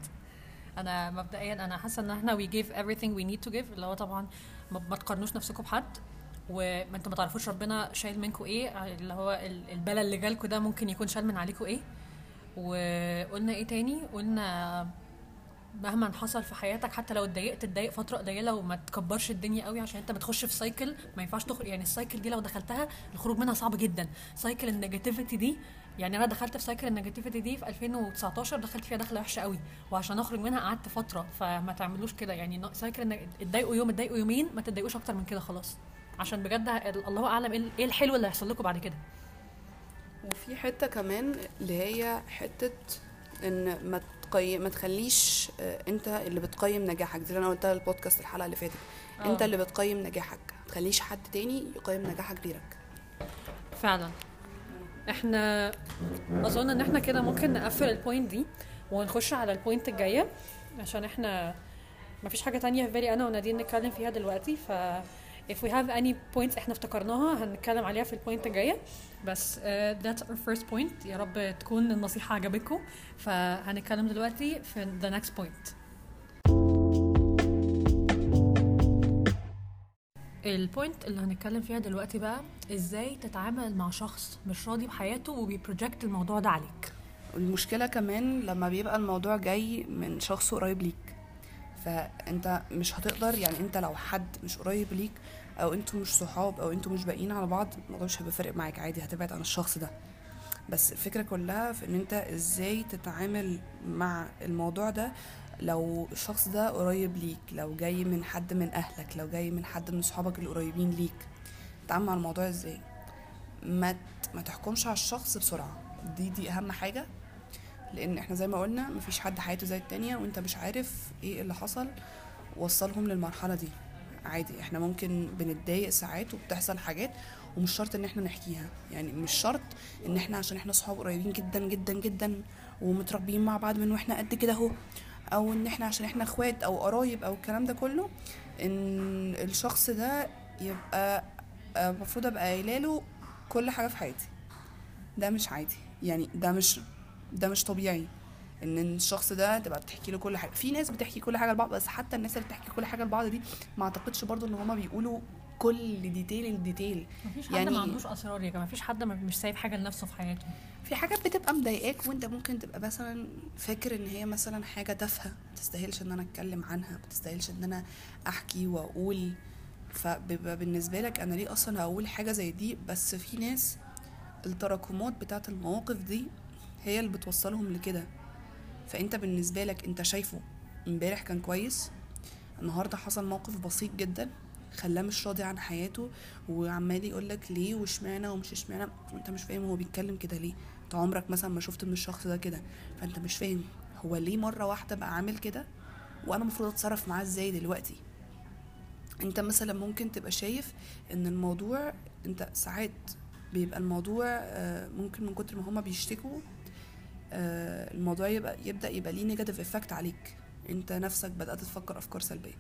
أنا مبدئيا أنا حاسة إن إحنا we give everything we need to give اللي هو طبعا ما, تقارنوش نفسكم بحد. وما أنتوا ما تعرفوش ربنا شايل منكم إيه اللي هو ال- البلا اللي جالكوا ده ممكن يكون شال من عليكم إيه. وقلنا إيه تاني؟ قلنا مهما حصل في حياتك حتى لو اتضايقت اتضايق فترة قليلة وما تكبرش الدنيا قوي عشان انت بتخش في cycle ما ينفعش تخرج يعني ال cycle دي لو دخلتها الخروج منها صعب جدا. cycle ال negativity دي يعني أنا دخلت في cycle ال negativity دي في 2019 دخلت فيها دخلة وحشة قوي وعشان أخرج منها قعدت فترة فما تعملوش كده. يعني cycle اتضايقوا يوم اتضايقوا يومين ما تتضايقوش أكتر من كده خلاص. عشان بجد الله أعلم ال- إيه الحلو اللي هيحصل لكم بعد كده. وفي حتة كمان اللي هي حتة إن ما تقيم ما تخليش آه، انت اللي بتقيم نجاحك. زي اللي أنا قلتها البودكاست الحلقة اللي فاتت. آه. انت اللي بتقيم نجاحك. ما تخليش حد تاني يقيم نجاحك غيرك. فعلا. إحنا أظن إن إحنا كده ممكن نقفل ال point دي ونخش على ال point الجاية عشان إحنا ما فيش حاجة تانية في بالي أنا ونادين نتكلم فيها دلوقتي ف if we have any points إحنا افتكرناها هنتكلم عليها في ال point الجاية. بس uh, that's our first point. يا رب تكون النصيحة عجبتكم. فهنتكلم دلوقتي في the next point. ال point اللي هنتكلم فيها دلوقتي بقى إزاي تتعامل مع شخص مش راضي بحياته وبي project الموضوع ده عليك. المشكلة كمان لما بيبقى الموضوع جاي من شخص قريب ليك. فأنت مش هتقدر يعني أنت لو حد مش قريب ليك أو أنتوا مش صحاب أو أنتوا مش باقيين على بعض الموضوع مش هيبقى فارق معاك عادي هتبعد عن الشخص ده. بس الفكرة كلها في إن أنت إزاي تتعامل مع الموضوع ده لو الشخص ده قريب ليك لو جاي من حد من أهلك لو جاي من حد من صحابك القريبين ليك. تتعامل مع الموضوع إزاي؟ ما ما تحكمش على الشخص بسرعة. دي دي أهم حاجة. لأن إحنا زي ما قلنا مفيش حد حياته زي التانية وأنت مش عارف إيه اللي حصل وصلهم للمرحلة دي. عادي إحنا ممكن بنتضايق ساعات وبتحصل حاجات ومش شرط إن إحنا نحكيها. يعني مش شرط إن إحنا عشان إحنا صحاب قريبين جدا جدا جدا ومتربيين مع بعض من وإحنا قد كده اهو أو إن إحنا عشان إحنا اخوات أو قرايب أو الكلام ده كله إن الشخص ده يبقى آه، المفروض أبقى قايلة له كل حاجة في حياتي. ده مش عادي. يعني ده مش ده مش طبيعي. إن الشخص ده تبقى بتحكي له كل حاجة. في ناس بتحكي كل حاجة لبعض بس حتى الناس اللي بتحكي كل حاجة لبعض دي ما أعتقدش برضو إن هما بيقولوا كل detail ال detail مفيش حد يعني- ما عندوش أسرار يا جماعة. مفيش حد مش سايب حاجة لنفسه في حياته. في حاجات بتبقى مضايقاك وأنت ممكن تبقى مثلا فاكر إن هي مثلا حاجة تافهة. ما تستاهلش إن أنا أتكلم عنها ما تستاهلش إن أنا أحكي وأقول. فبيبقى بالنسبة لك أنا ليه أصلا أقول حاجة زي دي؟ بس في ناس التراكمات بتاعت المواقف دي هي اللي بتوصلهم لكده. فأنت بالنسبة لك أنت شايفه امبارح كان كويس؟ النهارده حصل موقف بسيط جدا خلاه مش راضي عن حياته وعمال يقول لك ليه واشمعنى ومش اشمعنى؟ وانت مش فاهم هو بيتكلم كده ليه؟ أنت عمرك مثلا ما شفت من الشخص ده كده فأنت مش فاهم هو ليه مرة واحدة بقى عامل كده؟ وأنا المفروض أتصرف معاه إزاي دلوقتي؟ أنت مثلا ممكن تبقى شايف إن الموضوع أنت ساعات بيبقى الموضوع آه، ممكن من كتر ما هما بيشتكوا الموضوع يبقى يبدأ يبقى ليه negative effect عليك. انت نفسك بدأت تفكر أفكار سلبية.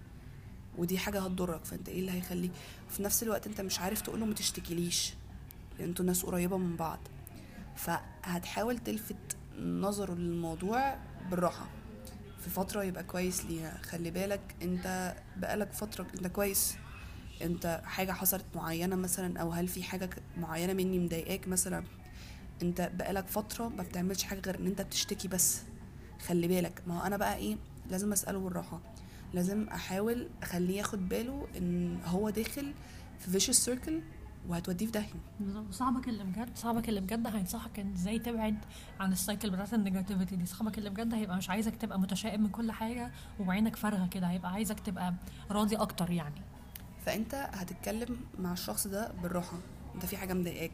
ودي حاجة هتضرك. فانت إيه اللي هيخليك في نفس الوقت انت مش عارف تقوله ما تشتكيليش. أنتوا ناس قريبة من بعض. فهتحاول تلفت نظره للموضوع بالراحة. في فترة يبقى كويس ليها. خلي بالك انت بقالك فتره انت كويس. انت حاجة حصلت معينة مثلا أو هل في حاجة معينة مني مضايقاك مثلا؟ انت بقالك فترة ما بتعملش حاجة غير ان انت بتشتكي بس. خلي بالك. ما هو أنا بقى إيه لازم اسأله بالراحة. لازم احاول اخليه ياخد باله ان هو داخل في vicious circle وهتوديه في داهية. صاحبك اللي بجد صاحبك اللي بجد هينصحك ان إزاي تبعد عن ال cycle بتاعت ال negativity دي. صاحبك اللي بجد هيبقى مش عايزك تبقى متشائم من كل حاجة وعينك فارغة كده. هيبقى عايزك تبقى راضي أكتر يعني. فانت هتتكلم مع الشخص ده بالراحة. انت في حاجة مضايقاك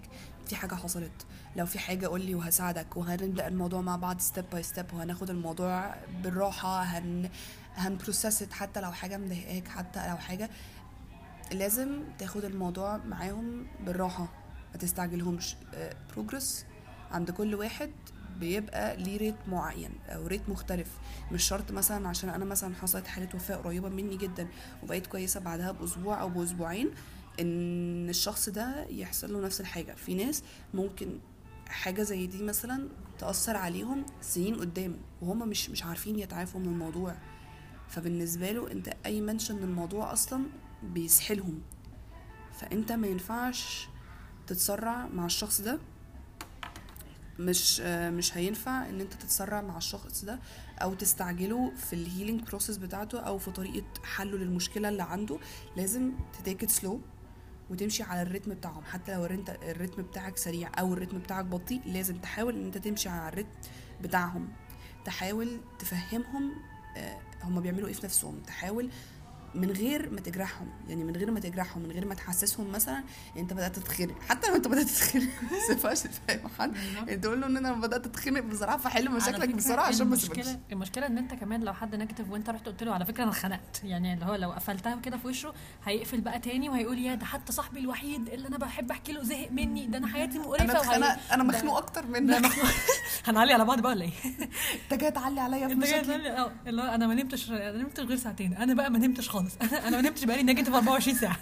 في حاجة حصلت. لو في حاجة قول لي وهساعدك وهنبدأ الموضوع مع بعض step by step وهناخد الموضوع بالراحة هن هن process حتى لو حاجة مضايقاك حتى لو حاجة. لازم تاخد الموضوع معاهم بالراحة ما تستعجلهمش. progress عند كل واحد بيبقى ليه rate معين أو rate مختلف. مش شرط مثلا عشان أنا مثلا حصلت حالة وفاة قريبة مني جدا وبقيت كويسة بعدها بأسبوع أو بأسبوعين. إن الشخص ده يحصل له نفس الحاجة. في ناس ممكن حاجة زي دي مثلا تأثر عليهم سنين قدام وهم مش مش عارفين يتعافوا من الموضوع. فبالنسبة له أنت أي mention الموضوع أصلا بيسحلهم. فأنت ما ينفعش تتسرع مع الشخص ده. مش مش هينفع إن أنت تتسرع مع الشخص ده أو تستعجله في ال healing process بتاعته أو في طريقة حله للمشكلة اللي عنده. لازم ت take slow وتمشي على الريتم بتاعهم. حتى لو انت الريتم بتاعك سريع أو الريتم بتاعك بطيء لازم تحاول إن انت تمشي على الريتم بتاعهم. تحاول تفهمهم آه، هما بيعملوا إيه في نفسهم. تحاول من غير ما تجرحهم يعني من غير ما تجرحهم من غير ما تحسسهم مثلا إن أنت بدأت تتخنق. حتى لو أنت بدأت تتخنق ما ينفعش تفهم حد. أنت تقول له إن أنا بدأت اتخنق بسرعة فحل مشاكلك بسرعة عشان ما المشكلة المشكلة إن أنت كمان لو حد negative وأنت رحت قلت له على فكرة أنا اتخنقت يعني اللي هو لو قفلتها كده في وشه هيقفل بقى تاني وهيقول يا ده حتى صاحبي الوحيد اللي أنا بحب أحكي له زهق مني ده أنا حياتي مقرفة أنا اتخنقت أنا مخنوق أكتر منك. هنعلي على بعض بقى ولا إيه؟ أنت جاي تعلي عليا في مشاكلي؟ أه اللي هو أنا ما نمتش أنا نمت غير ساعتين. أنا بقى ما نمتش خالص. أنا أنا ما نمتش بقالي negative 24 ساعة.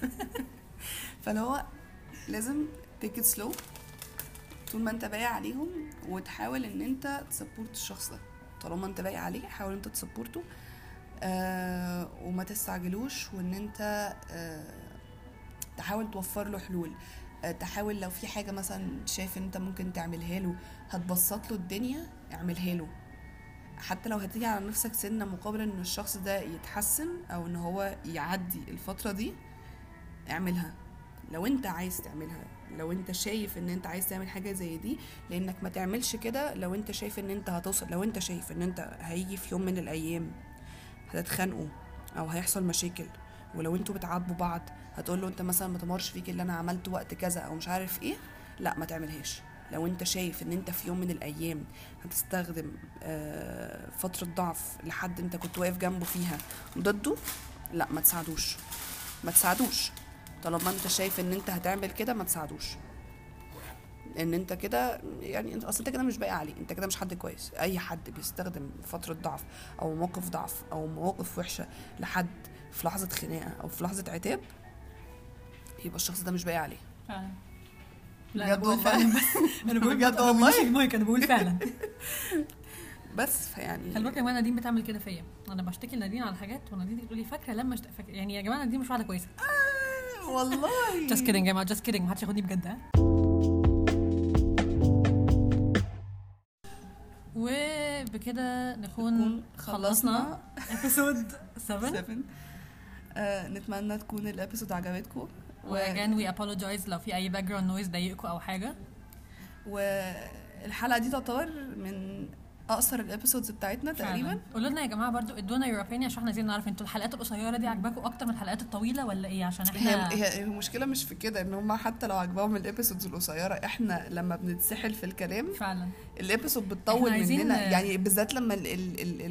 فاللي هو لازم take it slow طول ما انت باقي عليهم وتحاول إن انت ت support الشخص ده. طالما انت باقي عليه حاول انت ت support ه. آه وما تستعجلوش وإن انت آه تحاول توفر له حلول. آه تحاول لو في حاجة مثلا شايف إن انت ممكن تعملها له هتبسط له الدنيا اعملها له. حتى لو هتيجي على نفسك سنة مقابل إن الشخص ده يتحسن أو إن هو يعدي الفترة دي اعملها. لو أنت عايز تعملها لو أنت شايف إن أنت عايز تعمل حاجة زي دي لأنك ما تعملش كده لو أنت شايف إن أنت هتوصل لو أنت شايف إن أنت هيجي في يوم من الأيام هتتخانقوا أو هيحصل مشاكل ولو أنتوا بتعاتبوا بعض هتقول له أنت مثلا ما تمرش فيك اللي أنا عملته وقت كذا أو مش عارف إيه لا ما تعملهاش. لو انت شايف ان انت في يوم من الأيام هتستخدم آه، فترة ضعف لحد انت كنت واقف جنبه فيها ضده لا ما تساعدوش. ما تساعدوش. طالما انت شايف ان انت هتعمل كده ما تساعدوش. ان انت كده يعني انت أصلا انت كده مش باقي عليه. انت كده مش حد كويس. اي حد بيستخدم فترة ضعف أو موقف ضعف أو مواقف وحشة لحد في لحظة خناقة أو في لحظة عتاب يبقى الشخص ده مش باقي عليه. فعلا. لا بجد والله. أنا بقول بجد والله. المايك أنا بقول فعلا. بس فيعني خلي بالك يا جماعة نادين بتعمل كده فيا. أنا بشتكي لنادين على حاجات ونادين تقول لي فاكرة لما شت... فاكرة يعني يا جماعة نادين مش واحدة كويسة. آه، والله. just kidding يا جماعة just kidding محدش ياخدني بجد ها. وبكده نكون نكون خلصنا episode 7 7 آه نتمنى تكون ال episode عجبتكم. و again we apologize لو في أي background noise ضايقكم أو حاجة. والحلقة دي تعتبر من أقصر ال episodes بتاعتنا تقريبا. قولوا لنا يا جماعة برضو ادونا your عشان إحنا عايزين نعرف أنتوا الحلقات القصيرة دي عجباكم أكتر من الحلقات الطويلة ولا إيه؟ عشان إحنا هي هي المشكلة مش في كده إن هم حتى لو عجبهم ال episodes القصيرة إحنا لما بنتسحل في الكلام فعلا. ال episode بتطول مننا. يعني بالذات لما ال ال ال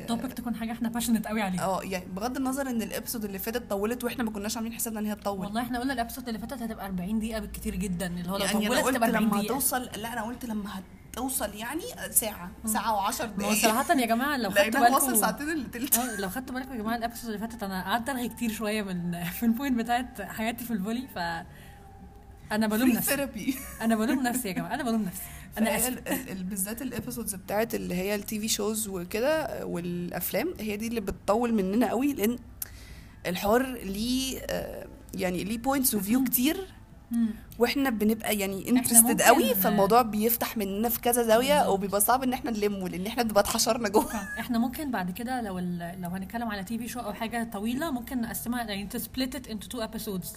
ال topic تكون حاجة إحنا passionate قوي عليها. آه يعني بغض النظر إن ال episode اللي فاتت طولت وإحنا ما كناش عاملين حسابنا إن هي تطول. والله إحنا قلنا ال episode اللي فاتت هتبقى 40 دقيقة بالكتير جدا اللي هو لو يعني طولت تبقى 40 لما دقيقة. هتوصل لا أنا قلت لما هتوصل يعني ساعة ساعة و10 ما هو دقايق. صراحة يا جماعة لو خدتوا بالكم ساعتين الا تلت. آه لو خدتوا بالكم يا جماعة ال episode اللي فاتت أنا قعدت ارغي كتير شوية من في ال point بتاعت حياتي في ال volley ف أنا بلوم نفسي. أنا بلوم نفسي يا جماعة أنا بلوم نفسي. أنا اسف بالذات ال episodes بتاعت اللي هي ال TV shows وكده والأفلام هي دي اللي بتطول مننا قوي لأن الحوار ليه آه، يعني ليه points of view كتير. وإحنا بنبقى يعني interested قوي فالموضوع بيفتح مننا في كذا زاوية. وبيبقى صعب إن إحنا نلمه لأن إحنا بنبقى اتحشرنا جوه إحنا ممكن بعد كده لو لو هنتكلم على TV show أو حاجة طويلة ممكن نقسمها يعني to split it into two episodes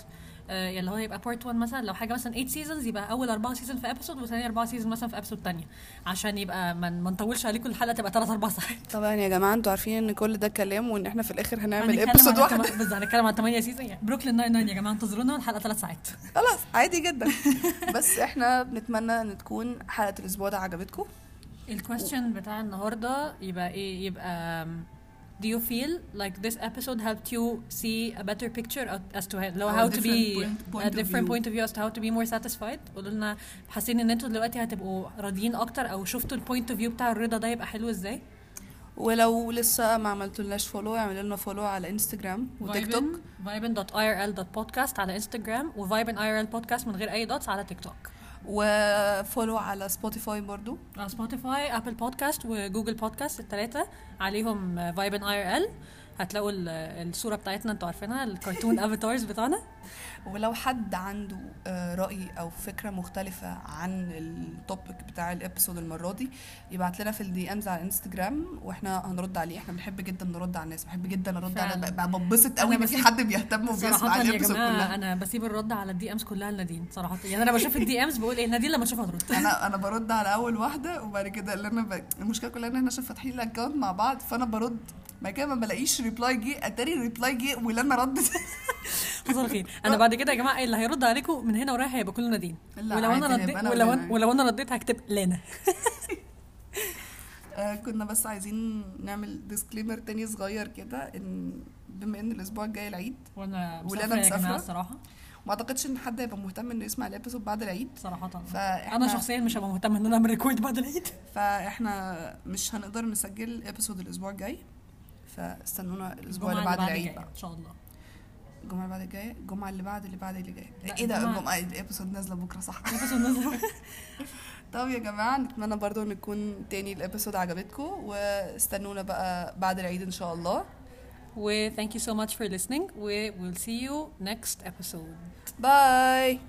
اللي هو يبقى part 1 مثلا لو حاجة مثلا 8 seasons يبقى أول أربعة season في episode وثاني أربعة season مثلا في episode ثانية عشان يبقى ما نطولش عليكم الحلقة تبقى 3 4 ساعات. طبعا يا جماعة أنتوا عارفين إن كل ده كلام وإن إحنا في الآخر هنعمل episode التم- بالظبط هنتكلم عن 8 season يعني بروكلين 99 يا جماعة انتظرونا الحلقة 3 ساعات. خلاص عادي جدا. بس إحنا بنتمنى إن تكون حلقة الأسبوع ده عجبتكم. ال question بتاع النهارده يبقى إيه؟ يبقى do you feel like this episode helped you see a better picture as to how, how to be point- point a different view. point of view as to how to be more satisfied? قولوا لنا حاسين إن أنتوا دلوقتي هتبقوا راضيين أكتر أو شفتوا ال point of view بتاع الرضا ده يبقى حلو إزاي؟ ولو لسه ما عملتولناش follow اعملوا لنا follow على انستجرام وتيك توك viben.irl.podcast على انستغرام و viben irl podcast من غير أي dots على تيك توك و follow على سبوتيفاي برضو. على سبوتيفاي ابل بودكاست وجوجل بودكاست الثلاثه عليهم viben IRL هتلاقوا ال- الصورة بتاعتنا أنتوا عارفينها الكرتون avatars بتاعنا. ولو حد عنده آه، رأي أو فكرة مختلفة عن ال topic بتاع ال episode المرة دي يبعت لنا في ال DMs على انستجرام وإحنا هنرد عليه. إحنا بنحب جدا نرد على الناس بحب جدا ارد على ببسط قوي إن في حد بيهتم وبيسمع ال episode كلها. أنا بسيب الرد على ال DMs كلها لنادين صراحة. يعني أنا بشوف الدي أمز بقول إيه نادين لما تشوفها ترد أنا أنا برد على أول واحدة وبعد كده اللي أنا ب... المشكلة كلها إن إحنا عشان فاتحين ال account مع بعض فأنا برد بعد كده ما بلاقيش reply جه اتاري reply جه أنا ردت حصل خير. أنا بعد كده يا جماعة اللي هيرد عليكم؟ من هنا ورايح هيبقى كله نادين ولو عادي، رديت ولو ولو أنا رديت هكتب لنا آه كنا بس عايزين نعمل disclaimer تاني صغير كده إن بما إن الأسبوع الجاي العيد وأنا ولنا مسافرة يا مسافرة. جماعة الصراحة ما أعتقدش إن حد هيبقى مهتم إنه يسمع ال episode بعد العيد. صراحة. فإحنا أنا شخصيا مش هبقى مهتمة إن أنا أعمل record بعد العيد. فإحنا مش هنقدر نسجل episode الأسبوع الجاي. فاستنونا الأسبوع اللي بعد العيد بقى. إن شاء الله. الجمعة اللي بعد الجاية؟ الجمعة اللي بعد اللي بعد اللي جاية. إيه ده؟ الجمعة. ال episode نازلة بكرة صح. ال episode نازل. طب يا جماعة نتمنى برضو ان يكون تاني ال episode عجبتكم واستنونا بقى بعد العيد إن شاء الله. و thank you so much for listening و we'll see you next episode. bye